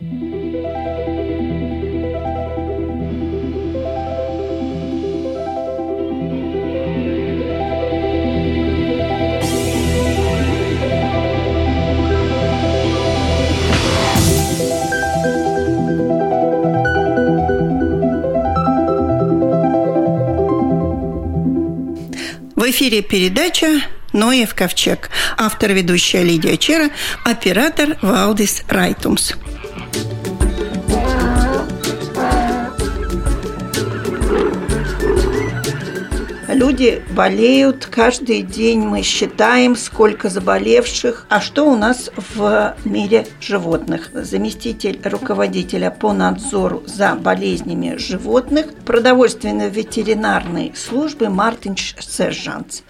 В эфире передача «Ноев ковчег». Автор ведущая Лидия Чера, оператор Валдис Райтумс. Люди болеют, каждый день мы считаем, сколько заболевших. А что у нас в мире животных? Заместитель руководителя по надзору за болезнями животных продовольственно-ветеринарной службы Мартин Сержанц.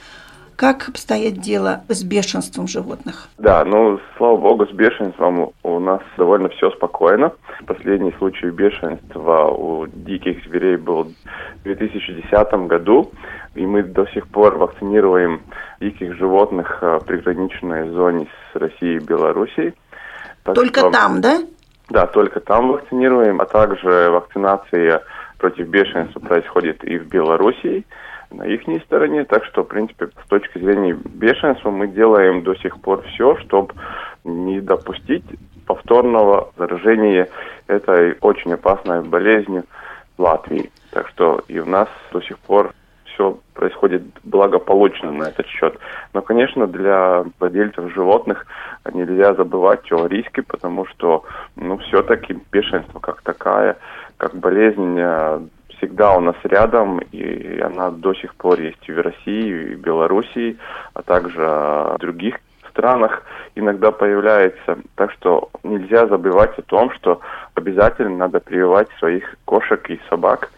Как обстоит дело с бешенством животных? Да, ну, слава богу, с бешенством у нас довольно все спокойно. Последний случай бешенства у диких зверей был в 2010 году, и мы до сих пор вакцинируем диких животных в приграничной зоне с Россией и Белоруссией. Так только что, там, да? Да, только там вакцинируем, а также вакцинация против бешенства происходит и в Белоруссии на их стороне. Так что, в принципе, с точки зрения бешенства мы делаем до сих пор все, чтобы не допустить повторного заражения этой очень опасной болезнью в Латвии. Так что и у нас до сих пор все происходит благополучно на этот счет. Но, конечно, для владельцев животных нельзя забывать о риске, потому что, ну, все-таки бешенство как такая, как болезнь всегда у нас рядом, и она до сих пор есть и в России, и в Белоруссии, а также в других странах иногда появляется. Так что нельзя забывать о том, что обязательно надо прививать своих кошек и собак.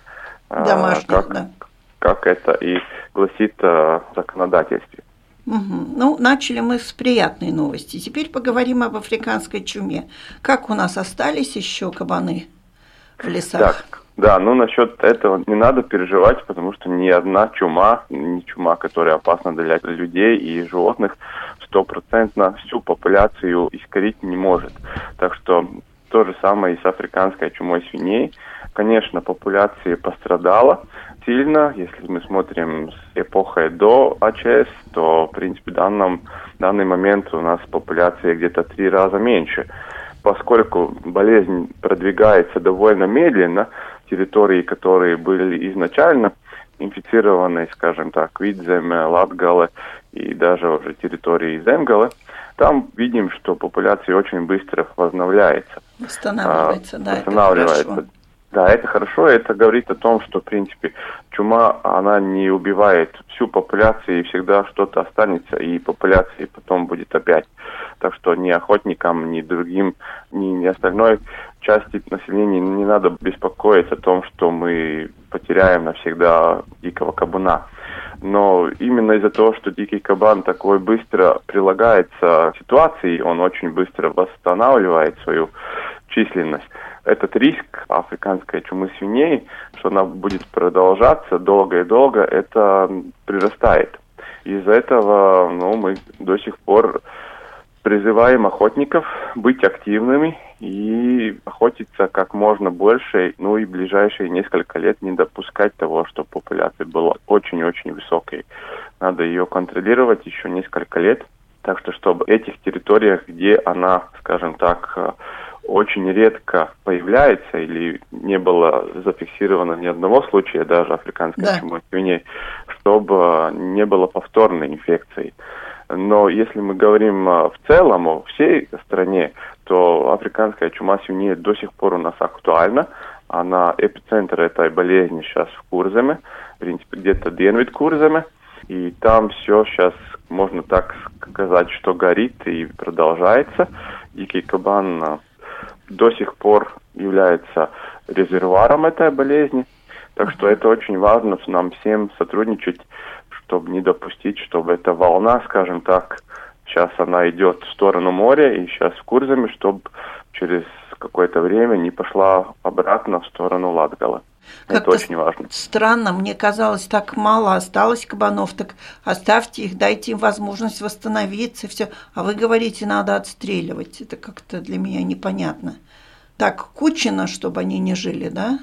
А, Домашних, как, да. Как это и гласит а, законодательстве. Угу. Ну, начали мы с приятной новости. Теперь поговорим об африканской чуме. Как у нас остались еще кабаны в лесах? Так, да, ну насчет этого не надо переживать, потому что ни одна чума, ни чума, которая опасна для людей и животных, стопроцентно всю популяцию искорить не может. Так что то же самое и с африканской чумой свиней. Конечно, популяция пострадала сильно. Если мы смотрим с эпохой до АЧС, то, в принципе, в данном, в данный момент у нас популяция где-то три раза меньше. Поскольку болезнь продвигается довольно медленно, территории, которые были изначально инфицированы, скажем так, Видземе, Латгале и даже уже территории Земгалы, там видим, что популяция очень быстро возобновляется. Восстанавливается, а, да, восстанавливается. это хорошо. Да, это хорошо, это говорит о том, что, в принципе, чума, она не убивает всю популяцию, и всегда что-то останется, и популяция потом будет опять. Так что ни охотникам, ни другим, ни, ни остальной части населения не надо беспокоиться о том, что мы потеряем навсегда дикого кабуна. Но именно из-за того, что дикий кабан такой быстро прилагается к ситуации, он очень быстро восстанавливает свою численность этот риск африканской чумы свиней, что она будет продолжаться долго и долго, это прирастает. Из-за этого ну, мы до сих пор призываем охотников быть активными и охотиться как можно больше, ну и в ближайшие несколько лет не допускать того, что популяция была очень-очень высокой. Надо ее контролировать еще несколько лет. Так что, чтобы этих территориях, где она, скажем так, очень редко появляется или не было зафиксировано ни одного случая даже африканской да. чумы свиней, чтобы не было повторной инфекции. Но если мы говорим а, в целом о всей стране, то африканская чума свиней до сих пор у нас актуальна. Она эпицентр этой болезни сейчас в Курземе, в принципе, где-то Денвид Курземе. И там все сейчас, можно так сказать, что горит и продолжается. Дикий кабан а, до сих пор является резервуаром этой болезни. Так что это очень важно нам всем сотрудничать, чтобы не допустить, чтобы эта волна, скажем так, сейчас она идет в сторону моря и сейчас в Курзаме, чтобы через какое-то время не пошла обратно в сторону Латгала. Это очень важно. Странно, мне казалось, так мало осталось кабанов, так оставьте их, дайте им возможность восстановиться, все. А вы говорите, надо отстреливать. Это как-то для меня непонятно. так кучено, чтобы они не жили, да?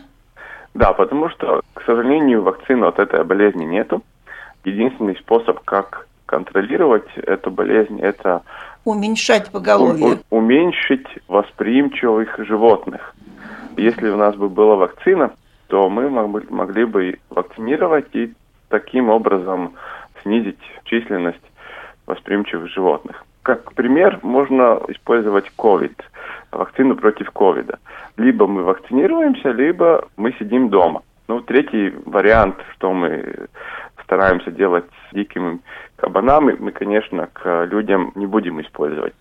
Да, потому что, к сожалению, вакцины от этой болезни нету. Единственный способ, как контролировать эту болезнь, это уменьшать поголовье. У, уменьшить восприимчивых животных. Если у нас бы была вакцина, то мы могли бы вакцинировать и таким образом снизить численность восприимчивых животных. Как пример можно использовать COVID, вакцину против ковида. Либо мы вакцинируемся, либо мы сидим дома. Ну, третий вариант, что мы стараемся делать с дикими кабанами, мы, конечно, к людям не будем использовать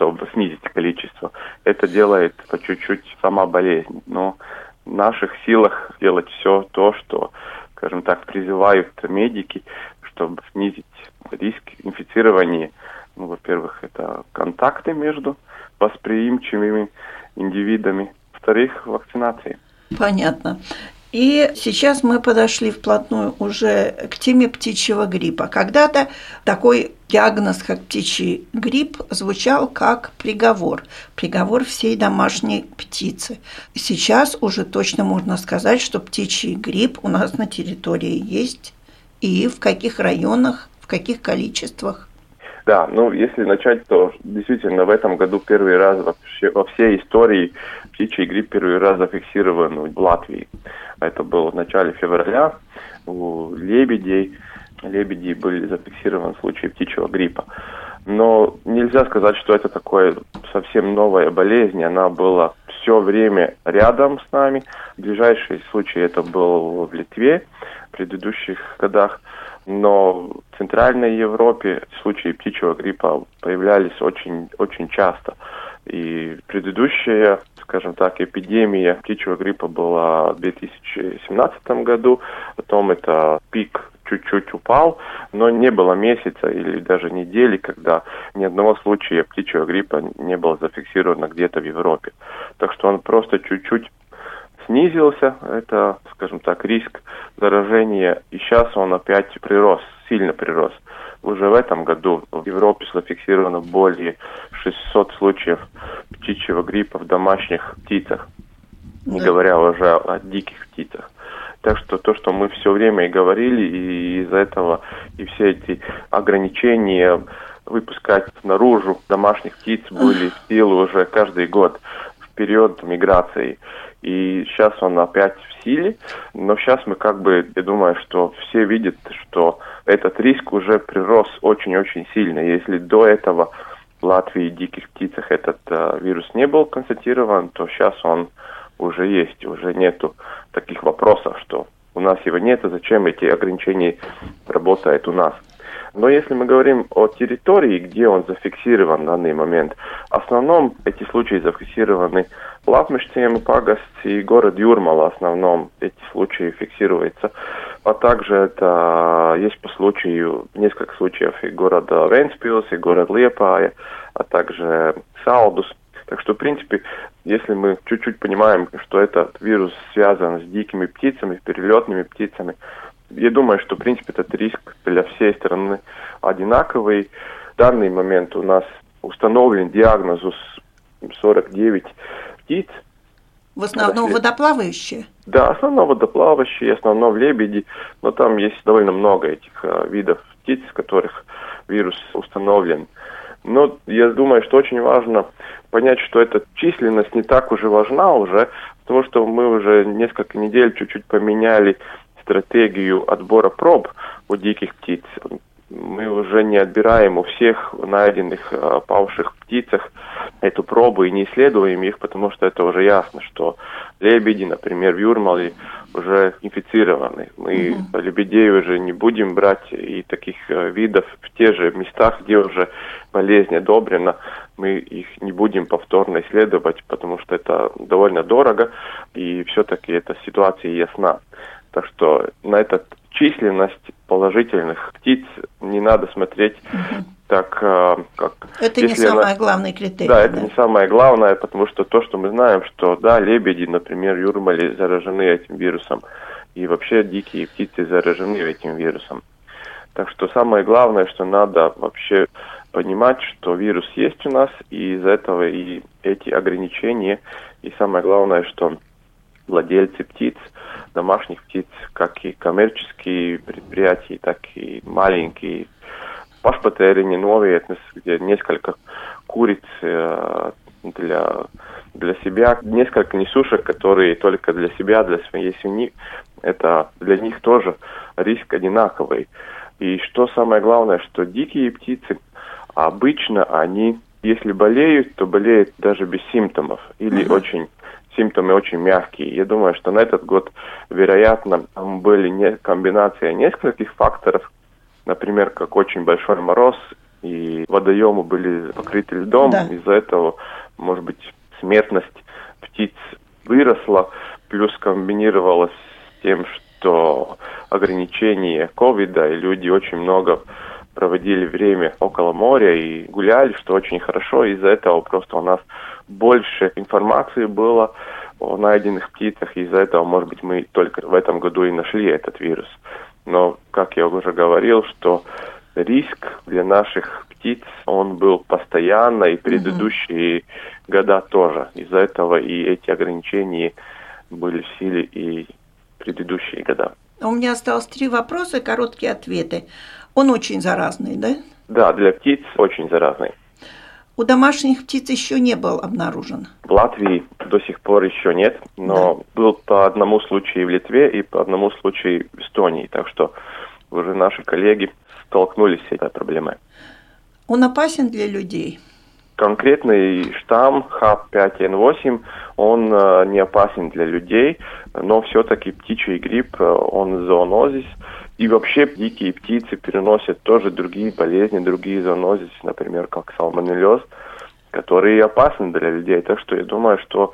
чтобы снизить количество. Это делает по чуть-чуть сама болезнь. Но в наших силах сделать все то, что, скажем так, призывают медики, чтобы снизить риск инфицирования. Ну, во-первых, это контакты между восприимчивыми индивидами. Во-вторых, вакцинации. Понятно. И сейчас мы подошли вплотную уже к теме птичьего гриппа. Когда-то такой диагноз, как птичий грипп, звучал как приговор. Приговор всей домашней птицы. Сейчас уже точно можно сказать, что птичий грипп у нас на территории есть. И в каких районах, в каких количествах. Да, ну если начать, то действительно в этом году первый раз вообще во всей истории птичий грипп первый раз зафиксирован в Латвии. Это было в начале февраля у лебедей. Лебеди были зафиксированы случаи птичьего гриппа. Но нельзя сказать, что это такое совсем новая болезнь. Она была все время рядом с нами. Ближайший случай это был в Литве в предыдущих годах. Но в Центральной Европе случаи птичьего гриппа появлялись очень, очень часто. И предыдущая, скажем так, эпидемия птичьего гриппа была в 2017 году, потом это пик чуть-чуть упал, но не было месяца или даже недели, когда ни одного случая птичьего гриппа не было зафиксировано где-то в Европе. Так что он просто чуть-чуть снизился, это, скажем так, риск заражения, и сейчас он опять прирос, сильно прирос. Уже в этом году в Европе зафиксировано более 600 случаев птичьего гриппа в домашних птицах, не говоря уже о диких птицах. Так что то, что мы все время и говорили, и из-за этого и все эти ограничения выпускать наружу домашних птиц были в силу уже каждый год в период миграции. И сейчас он опять в силе, но сейчас мы как бы, я думаю, что все видят, что этот риск уже прирос очень-очень сильно. Если до этого в Латвии диких птицах этот э, вирус не был констатирован, то сейчас он уже есть, уже нету таких вопросов, что у нас его нет, а зачем эти ограничения работают у нас. Но если мы говорим о территории, где он зафиксирован в данный момент, в основном эти случаи зафиксированы Латмешцем, Пагаст и город Юрмала основном эти случаи фиксируются. А также это есть по случаю, несколько случаев и города Венспилс, и город Лепая, а также Салдус. Так что, в принципе, если мы чуть-чуть понимаем, что этот вирус связан с дикими птицами, перелетными птицами, я думаю, что, в принципе, этот риск для всей страны одинаковый. В данный момент у нас установлен диагноз 49 птиц. В основном Если... водоплавающие? Да, в основном водоплавающие, в основном лебеди, но там есть довольно много этих э, видов птиц, в которых вирус установлен. Но я думаю, что очень важно понять, что эта численность не так уже важна уже, потому что мы уже несколько недель чуть-чуть поменяли стратегию отбора проб у диких птиц. Мы уже не отбираем у всех найденных э, павших птицах эту пробу и не исследуем их, потому что это уже ясно, что лебеди, например, в Юрмале уже инфицированы. Мы mm-hmm. лебедей уже не будем брать и таких э, видов в те же местах, где уже болезнь одобрена, мы их не будем повторно исследовать, потому что это довольно дорого, и все-таки эта ситуация ясна. Так что на этот численность положительных птиц не надо смотреть угу. так, э, как... Это не самое она... главное критерий. Да, это не самое главное, потому что то, что мы знаем, что, да, лебеди, например, юрмали заражены этим вирусом, и вообще дикие птицы заражены этим вирусом. Так что самое главное, что надо вообще понимать, что вирус есть у нас, и из-за этого и эти ограничения. И самое главное, что владельцы птиц, домашних птиц, как и коммерческие предприятия, так и маленькие пашпатерини, новые, где несколько куриц э, для, для себя, несколько несушек, которые только для себя, для своей семьи, это для них тоже риск одинаковый. И что самое главное, что дикие птицы обычно они, если болеют, то болеют даже без симптомов или uh-huh. очень симптомы очень мягкие. Я думаю, что на этот год, вероятно, там были не комбинация нескольких факторов, например, как очень большой мороз и водоемы были покрыты льдом, да. из-за этого, может быть, смертность птиц выросла, плюс комбинировалось с тем, что ограничения ковида, и люди очень много проводили время около моря и гуляли, что очень хорошо. Из-за этого просто у нас больше информации было о найденных птицах, и из-за этого, может быть, мы только в этом году и нашли этот вирус. Но, как я уже говорил, что риск для наших птиц, он был постоянно, и предыдущие mm года тоже. Из-за этого и эти ограничения были в силе и предыдущие года. У меня осталось три вопроса, короткие ответы. Он очень заразный, да? Да, для птиц очень заразный. У домашних птиц еще не был обнаружен. В Латвии до сих пор еще нет, но да. был по одному случаю в Литве и по одному случаю в Эстонии. Так что уже наши коллеги столкнулись с этой проблемой. Он опасен для людей? Конкретный штамм H5N8, он э, не опасен для людей, но все-таки птичий грипп, э, он зоонозис, и вообще дикие птицы переносят тоже другие болезни, другие зоонозисы, например, как салмонеллез, которые опасны для людей. Так что я думаю, что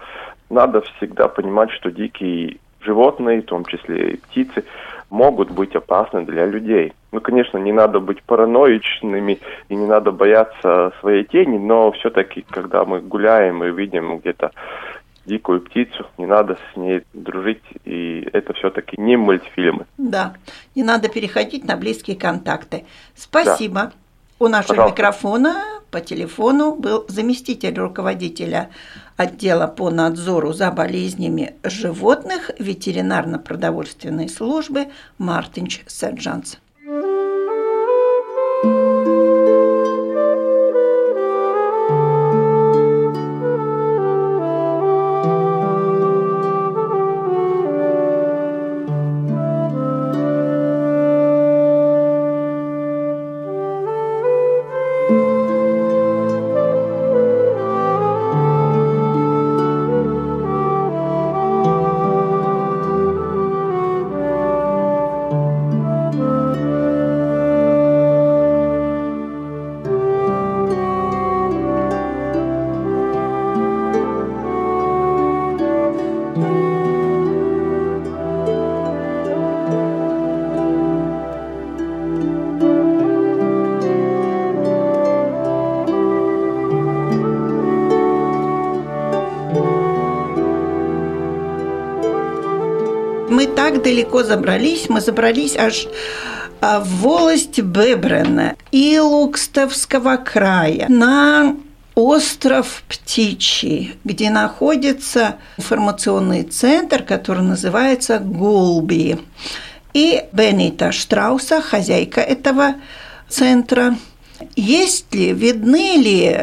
надо всегда понимать, что дикие животные, в том числе и птицы, могут быть опасны для людей. Ну, конечно, не надо быть параноичными и не надо бояться своей тени, но все-таки, когда мы гуляем и видим где-то дикую птицу, не надо с ней дружить, и это все-таки не мультфильмы. Да, не надо переходить на близкие контакты. Спасибо. Да. У нашего Пожалуйста. микрофона по телефону был заместитель руководителя отдела по надзору за болезнями животных ветеринарно-продовольственной службы Мартинч Сержанс. Далеко забрались, мы забрались аж а, в волость Бебрена и Лукстовского края на остров Птичий, где находится информационный центр, который называется Гулби. И Бенита Штрауса, хозяйка этого центра. Есть ли, видны ли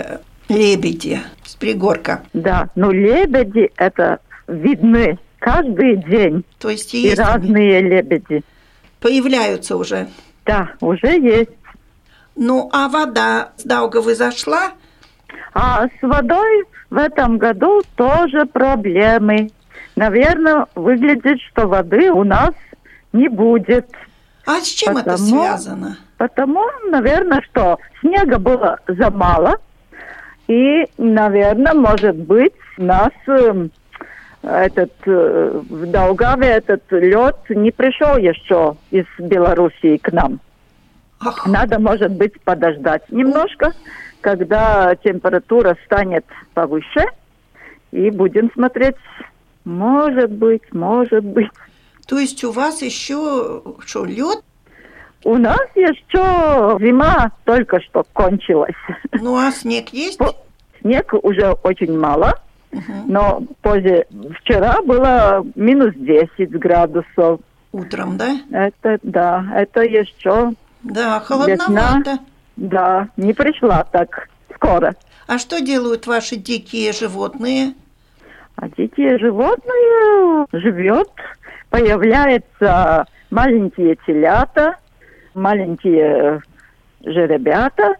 лебеди с пригорка? Да, ну лебеди это видны каждый день. То есть есть и разные лебеди. Появляются уже? Да, уже есть. Ну, а вода с Даугавы зашла? А с водой в этом году тоже проблемы. Наверное, выглядит, что воды у нас не будет. А с чем потому, это связано? Потому, наверное, что снега было за мало. И, наверное, может быть, нас эм, этот э, в Долгаве этот лед не пришел еще из Белоруссии к нам. Ах. Надо, может быть, подождать немножко, когда температура станет повыше, и будем смотреть, может быть, может быть. То есть у вас еще что, лед? У нас еще зима только что кончилась. Ну а снег есть? снег уже очень мало, но позже вчера было минус 10 градусов. Утром, да? Это, да, это еще Да, холодновато. Да, не пришла так скоро. А что делают ваши дикие животные? А дикие животные живет, появляются маленькие телята, маленькие жеребята,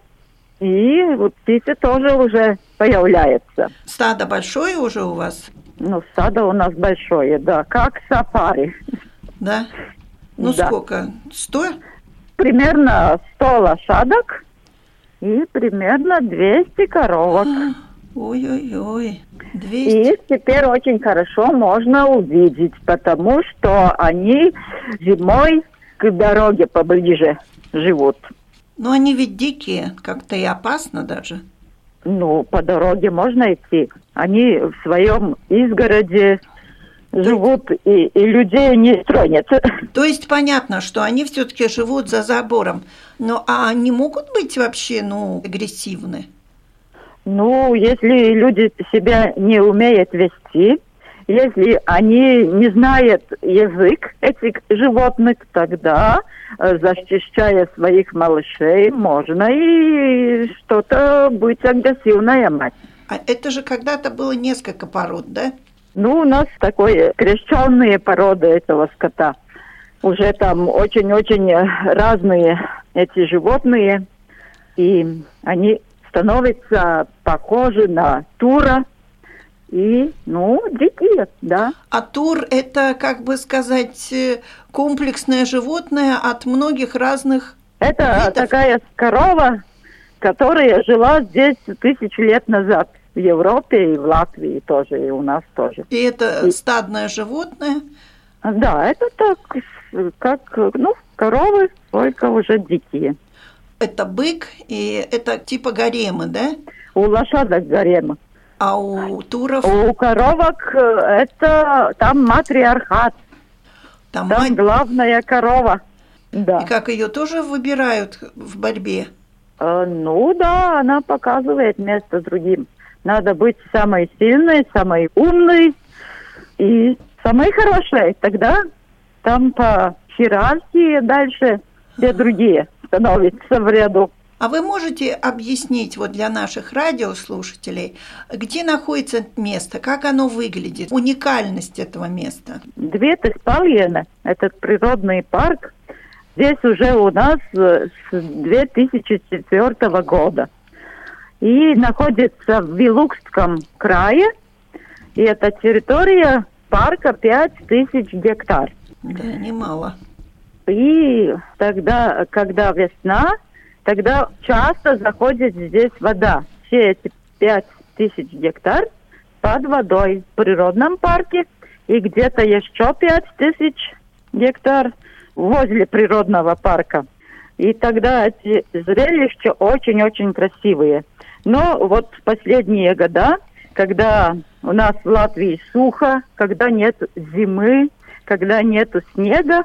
и вот птицы тоже уже появляются. Стадо большое уже у вас? Ну, стадо у нас большое, да, как сафари. Да? Ну, Да. сколько? Сто? Примерно 100 лошадок и примерно 200 коровок. Ой-ой-ой. 200. И теперь очень хорошо можно увидеть, потому что они зимой к дороге поближе живут. Но они ведь дикие, как-то и опасно даже. Ну, по дороге можно идти. Они в своем изгороде живут и, и людей не тронет. То есть понятно, что они все-таки живут за забором. Но а они могут быть вообще, ну, агрессивны? Ну, если люди себя не умеют вести, если они не знают язык этих животных, тогда, э, защищая своих малышей, можно и что-то быть агрессивная мать. А это же когда-то было несколько пород, да? Ну, у нас такой крещенные породы этого скота. Уже там очень-очень разные эти животные, и они становятся похожи на тура, и, ну, дикие, да. А тур – это, как бы сказать, э, комплексное животное от многих разных... Это Видов? такая корова, которая жила здесь тысячу лет назад в Европе и в Латвии тоже, и у нас тоже. И это стадное животное. Да, это так, как, ну, коровы, только уже дикие. Это бык, и это типа гаремы, да? У лошадок гарема. А у туров У коровок э, это там матриархат, там там мать. главная корова. Да. И как ее тоже выбирают в борьбе? Э, Ну да, она показывает место другим. Надо быть самой сильной, самой умной и самой хорошей. Тогда там по иерархии дальше все другие становятся в ряду. А вы можете объяснить вот для наших радиослушателей, где находится место, как оно выглядит, уникальность этого места? Две спальены, этот природный парк, здесь уже у нас э, с 2004 года. И находится в Вилукском крае. И эта территория парка 5000 гектар. Да, немало. И тогда, когда весна, тогда часто заходит здесь вода. Все эти пять тысяч гектар под водой в природном парке и где-то еще пять тысяч гектар возле природного парка. И тогда эти зрелища очень-очень красивые. Но вот в последние года, когда у нас в Латвии сухо, когда нет зимы, когда нет снега,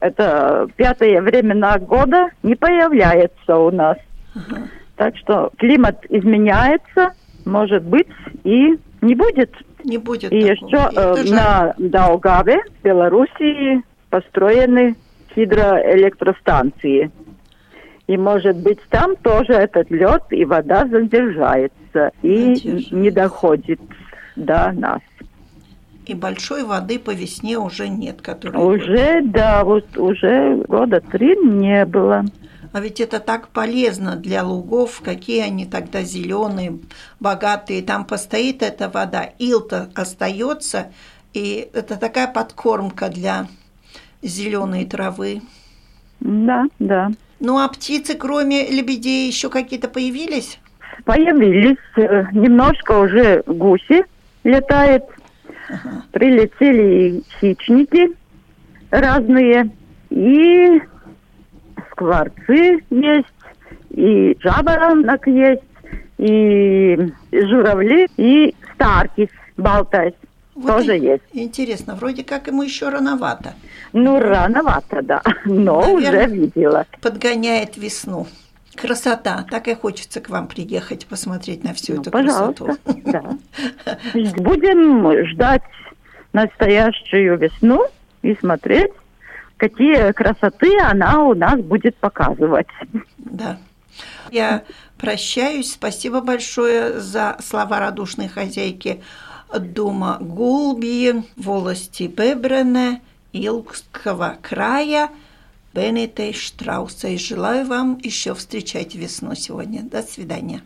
это пятое времена года не появляется у нас. Так что климат изменяется, может быть, и не будет. Не будет И такого. еще э, на Даугаве, в Белоруссии, построены гидроэлектростанции. И, может быть, там тоже этот лед и вода задержается и Задерживается. не доходит до нас. И большой воды по весне уже нет, которая... Уже, да, вот уже года три не было. А ведь это так полезно для лугов, какие они тогда зеленые, богатые. Там постоит эта вода, ил-то остается, и это такая подкормка для зеленой травы. Да, да. Ну а птицы, кроме лебедей, еще какие-то появились? Появились э, немножко уже гуси летают. Прилетели и хищники разные. И скворцы есть, и жаворонок есть, и журавли, и старкис болтать Вот тоже и- есть. Интересно, вроде как ему еще рановато. Ну, рановато, да, но Наверное. уже видела. Подгоняет весну. Красота. Так и хочется к вам приехать, посмотреть на всю Ну, эту пожалуйста, красоту. да. Будем ждать настоящую весну и смотреть, какие красоты она у нас будет показывать. Да. Я прощаюсь. Спасибо большое за слова радушной хозяйки дома Гулби, волости Бебрене, Илкского края, Бенетей Штрауса. И желаю вам еще встречать весну сегодня. До свидания.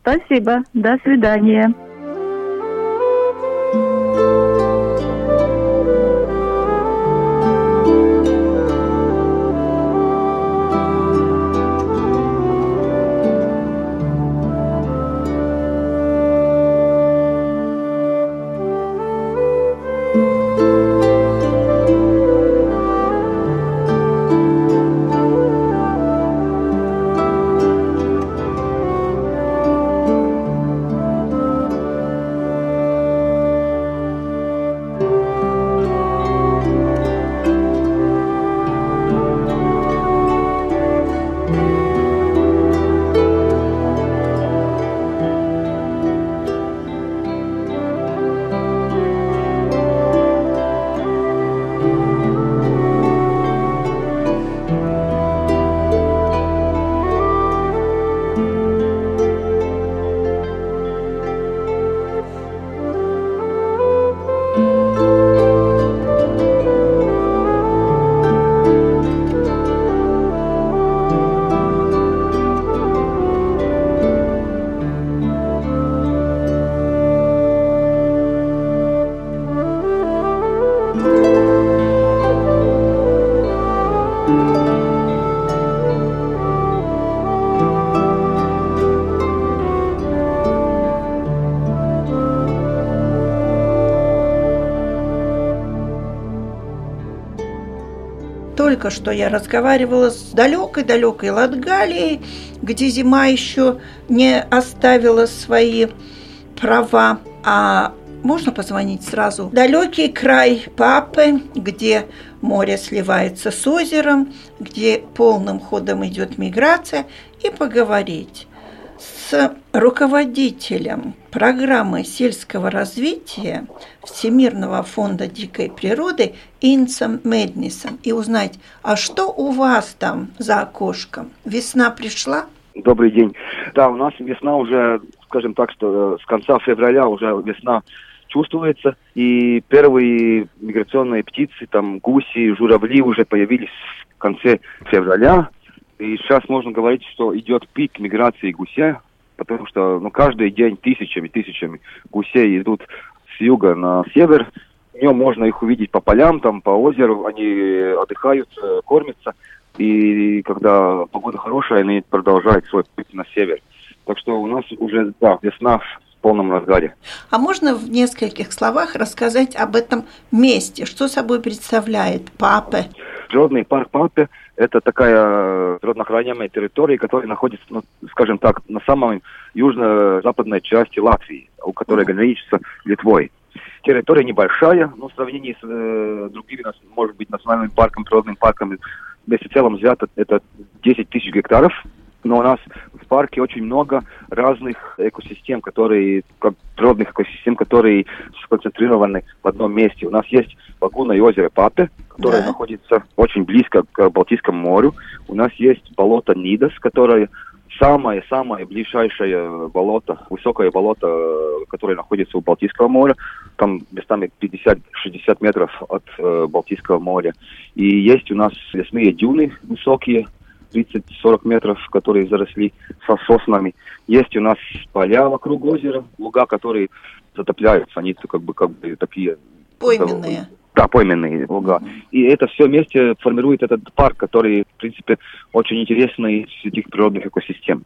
Спасибо. До свидания. Только что я разговаривала с далекой-далекой Латгалией, где зима еще не оставила свои права. А можно позвонить сразу? Далекий край Папы, где море сливается с озером, где полным ходом идет миграция, и поговорить с руководителем программы сельского развития Всемирного фонда дикой природы Инсом Меднисом и узнать, а что у вас там за окошком? Весна пришла? Добрый день. Да, у нас весна уже, скажем так, что э, с конца февраля уже весна чувствуется, и первые миграционные птицы, там гуси, журавли уже появились в конце февраля, и сейчас можно говорить, что идет пик миграции гуся, потому что ну, каждый день тысячами, тысячами гусей идут с юга на север. Днем можно их увидеть по полям, там, по озеру, они отдыхают, э, кормятся. И когда погода хорошая, они продолжают свой путь на север. Так что у нас уже, да, весна в полном разгаре. А можно в нескольких словах рассказать об этом месте? Что собой представляет Папе? Природный парк Папе – это такая природоохраняемая территория, которая находится, ну, скажем так, на самой южно-западной части Латвии, у которой граничится Литвой. Территория небольшая, но в сравнении с э, другими, может быть, национальным парком, природным парком, вместе в целом взято это 10 тысяч гектаров. Но у нас в парке очень много разных экосистем, которые, природных экосистем, которые сконцентрированы в одном месте. У нас есть лагуна и озеро Папе, которое Да. находится очень близко к Балтийскому морю. У нас есть болото Нидас, которое самое-самое ближайшее болото, высокое болото, которое находится у Балтийского моря, там местами 50-60 метров от э, Балтийского моря. И есть у нас лесные дюны высокие, 30-40 метров, которые заросли со соснами. Есть у нас поля вокруг озера, луга, которые затопляются, они как бы, как бы такие... Пойменные. Да, пойменные луга. И это все вместе формирует этот парк, который, в принципе, очень интересный из этих природных экосистем.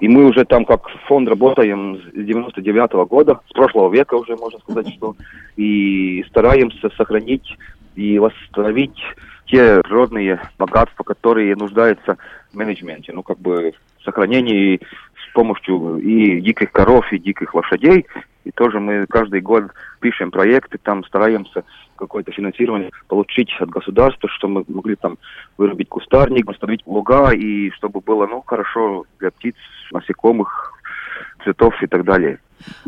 И мы уже там как фонд работаем с 99 года, с прошлого века уже, можно сказать, что и стараемся сохранить и восстановить те природные богатства, которые нуждаются в менеджменте. Ну, как бы в сохранении с помощью и диких коров, и диких лошадей, И тоже мы каждый год пишем проекты, там стараемся какое-то финансирование получить от государства, чтобы мы могли там вырубить кустарник, восстановить луга, и чтобы было, ну, хорошо для птиц, насекомых, цветов и так далее.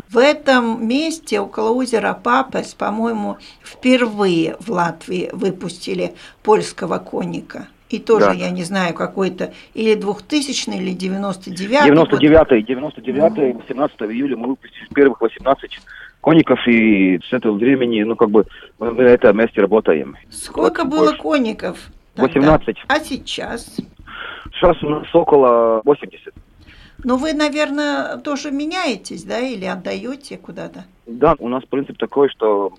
В этом месте, около озера Папес, по-моему, впервые в Латвии выпустили польского коника. И тоже, да. я не знаю, какой-то или 2000 или 99 99 99 18 июля мы выпустили первых 18 коников, и с этого времени, ну, как бы, мы на этом месте работаем. Сколько вот было больше. коников? Тогда? 18. А сейчас? Сейчас у нас около 80. Но вы, наверное, тоже меняетесь, да, или отдаете куда-то? Да, у нас принцип такой, что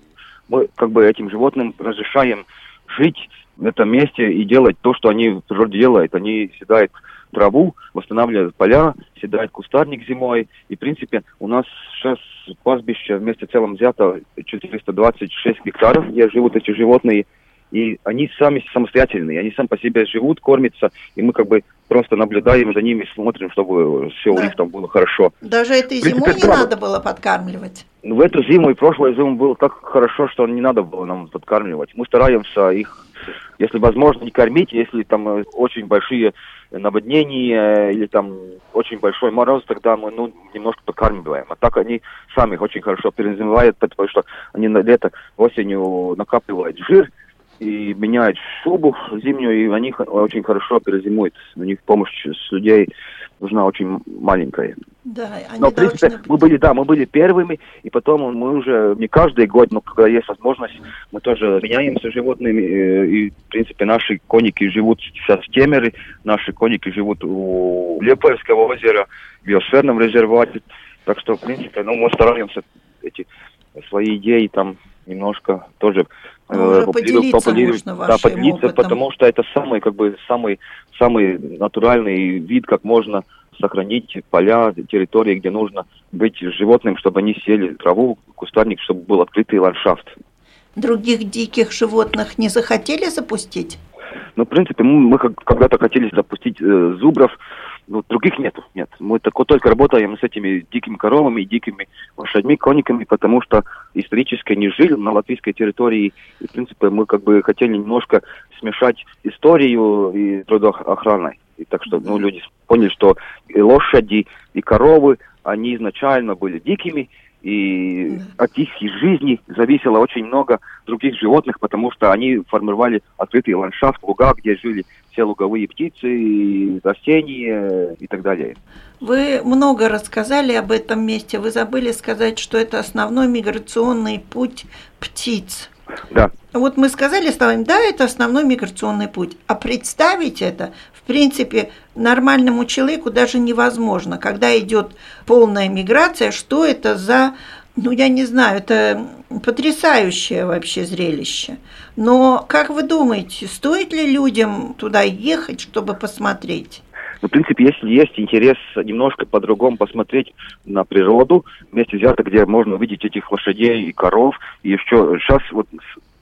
мы как бы этим животным разрешаем жить в этом месте и делать то, что они в природе делают. Они седают траву, восстанавливают поля, седает кустарник зимой. И, в принципе, у нас сейчас пастбище вместе целом взято 426 гектаров, где живут эти животные – и они сами самостоятельные, они сами по себе живут, кормятся, и мы как бы просто наблюдаем за ними, смотрим, чтобы все да. у них там было хорошо. Даже этой зимой не надо было подкармливать? Ну, в эту зиму и прошлую зиму было так хорошо, что не надо было нам подкармливать. Мы стараемся их, если возможно, не кормить, если там э, очень большие наводнения или там очень большой мороз, тогда мы ну, немножко подкармливаем. А так они сами очень хорошо перезимывают, потому что они на лето, осенью накапливают жир, и меняют шубу зимнюю, и они очень хорошо перезимуют. У них помощь с людей нужна очень маленькая. Да, они но, в принципе, должны... мы были, да, мы были первыми, и потом мы уже не каждый год, но когда есть возможность, мы тоже меняемся животными, э, и, в принципе, наши коники живут сейчас в Темере, наши коники живут у Лепольского озера, в биосферном резервате, так что, в принципе, ну, мы стараемся эти свои идеи там немножко тоже ну, поделиться, поделиться, да, поделиться, опытом. потому что это самый как бы самый самый натуральный вид, как можно сохранить поля, территории, где нужно быть животным, чтобы они сели траву, кустарник, чтобы был открытый ландшафт. Других диких животных не захотели запустить? Ну, в принципе, мы, мы когда-то хотели запустить э, зубров, ну, других нету, нет. Мы только, только работаем с этими дикими коровами, дикими лошадьми, кониками, потому что исторически они жили на латвийской территории. И, в принципе, мы как бы хотели немножко смешать историю и трудоохраной. И так что, ну, люди поняли, что и лошади, и коровы, они изначально были дикими, и от их жизни зависело очень много других животных, потому что они формировали открытый ландшафт, луга, где жили все луговые птицы, растения и так далее. Вы много рассказали об этом месте. Вы забыли сказать, что это основной миграционный путь птиц. Да. Вот мы сказали с вами, да, это основной миграционный путь. А представить это, в принципе, нормальному человеку даже невозможно. Когда идет полная миграция, что это за, ну, я не знаю, это потрясающее вообще зрелище. Но как вы думаете, стоит ли людям туда ехать, чтобы посмотреть? Ну, в принципе, если есть интерес немножко по-другому посмотреть на природу, вместе взято, где можно увидеть этих лошадей и коров, и еще сейчас вот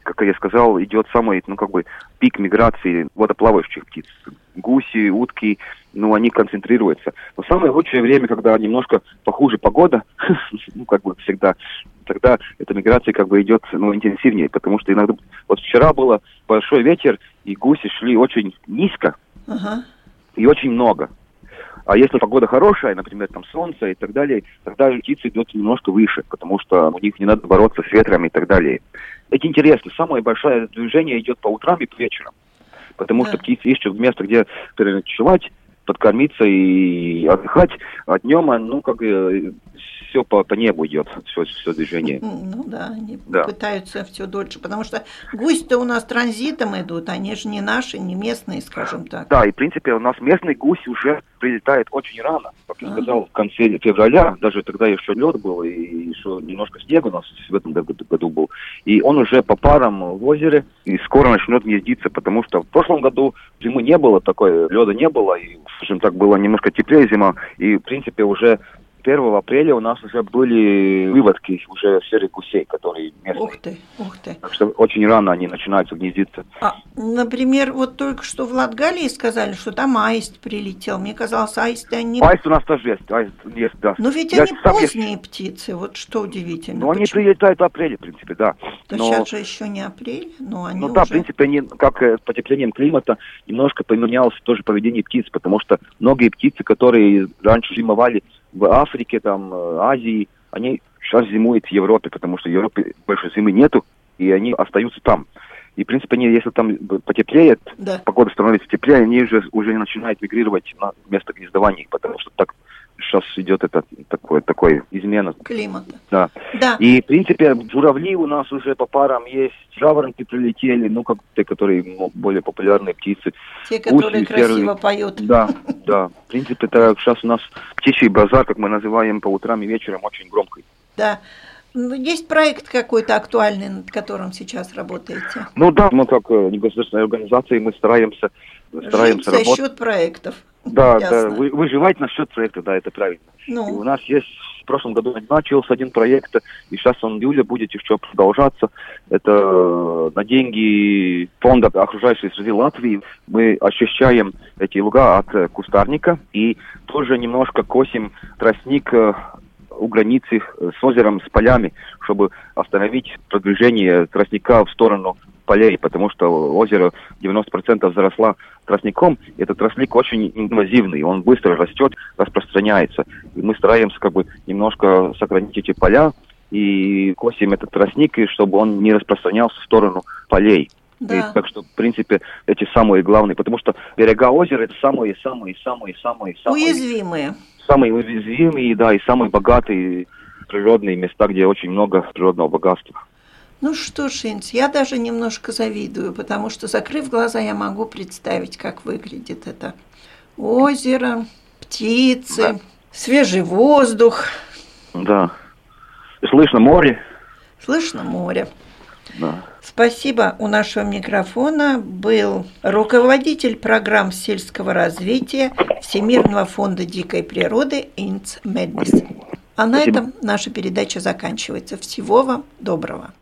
как я сказал, идет самый, ну, как бы, пик миграции водоплавающих птиц. Гуси, утки, ну, они концентрируются. Но самое лучшее время, когда немножко похуже погода, ну, как бы всегда, тогда эта миграция как бы идет, ну, интенсивнее, потому что иногда, вот вчера было большой ветер, и гуси шли очень низко, uh-huh и очень много. А если погода хорошая, например, там солнце и так далее, тогда птицы идут немножко выше, потому что у них не надо бороться с ветром и так далее. Это интересно. Самое большое движение идет по утрам и по вечерам. Потому да. что птицы ищут место, где переночевать, подкормиться и отдыхать. А днем, ну, как все по, по небу идет, все, все движение. Ну да, они да. пытаются все дольше, потому что гуси-то у нас транзитом идут, они же не наши, не местные, скажем так. Да, и в принципе у нас местный гусь уже прилетает очень рано, как я сказал, в конце февраля, даже тогда еще лед был, и еще немножко снега у нас в этом году был, и он уже по парам в озере, и скоро начнет ездиться, потому что в прошлом году зимы не было такой, леда не было, и, скажем так, было немножко теплее зима, и в принципе уже 1 апреля у нас уже были выводки уже серых гусей, которые местные. Ух ты, ух ты. Так что очень рано они начинают гнездиться. А, например, вот только что в Латгалии сказали, что там аист прилетел. Мне казалось, аисты они... Аист у нас тоже есть, аист есть, да. Но ведь Я они поздние есть. птицы, вот что удивительно. Но они прилетают в апреле, в принципе, да. Да Но- сейчас же еще не апрель, но они Ну уже... да, в принципе, они, как э, с потеплением климата, немножко поменялось тоже поведение птиц, потому что многие птицы, которые раньше зимовали в Африке, там, э, Азии, они сейчас зимуют в Европе, потому что в Европе больше зимы нету, и они остаются там. И, в принципе, они, если там потеплеет, Да. погода становится теплее, они уже, уже начинают мигрировать на место гнездования, потому что так сейчас идет это такое, такое измена. Климата. Да. Да, И, в принципе, журавли у нас уже по парам есть, жаворонки прилетели, ну, как те, которые ну, более популярные птицы. те, которые гуси, красиво серые. поют. Да, да. В принципе, это сейчас у нас птичий базар, как мы называем, по утрам и вечером очень громкий. Да. Ну, Есть проект какой-то актуальный, над которым сейчас работаете? Ну да, мы как э, негосударственная организация, мы стараемся, Жить стараемся за работать. счет проектов. Да, Ясно. да, вы- выживать на счет проекта, да, это правильно. И у Ну, нас есть в прошлом году начался один проект, и сейчас он в июле будет еще продолжаться. Это э, на деньги фонда окружающей среды Латвии мы очищаем эти луга от э, кустарника и тоже немножко косим тростник э, у границы с озером, с полями, чтобы остановить продвижение тростника в сторону полей, потому что озеро 90% заросла тростником. и Этот тростник очень инвазивный, он быстро растет, распространяется. И мы стараемся как бы немножко сохранить эти поля и косим этот тростник, и чтобы он не распространялся в сторону полей. И да. так что, в принципе, эти самые главные, потому что берега озера это самые-самые-самые-самые Уязвимые. самые уязвимые, да, и самые богатые природные места, где очень много природного богатства. Ну что ж, Инс, я даже немножко завидую, потому что, закрыв глаза, я могу представить, как выглядит это озеро, птицы, Да. свежий воздух, Да. И слышно море. слышно море. Да. Спасибо. У нашего микрофона был руководитель программ сельского развития Всемирного фонда дикой природы Инц Меднис. А на Спасибо. этом наша передача заканчивается. Всего вам доброго.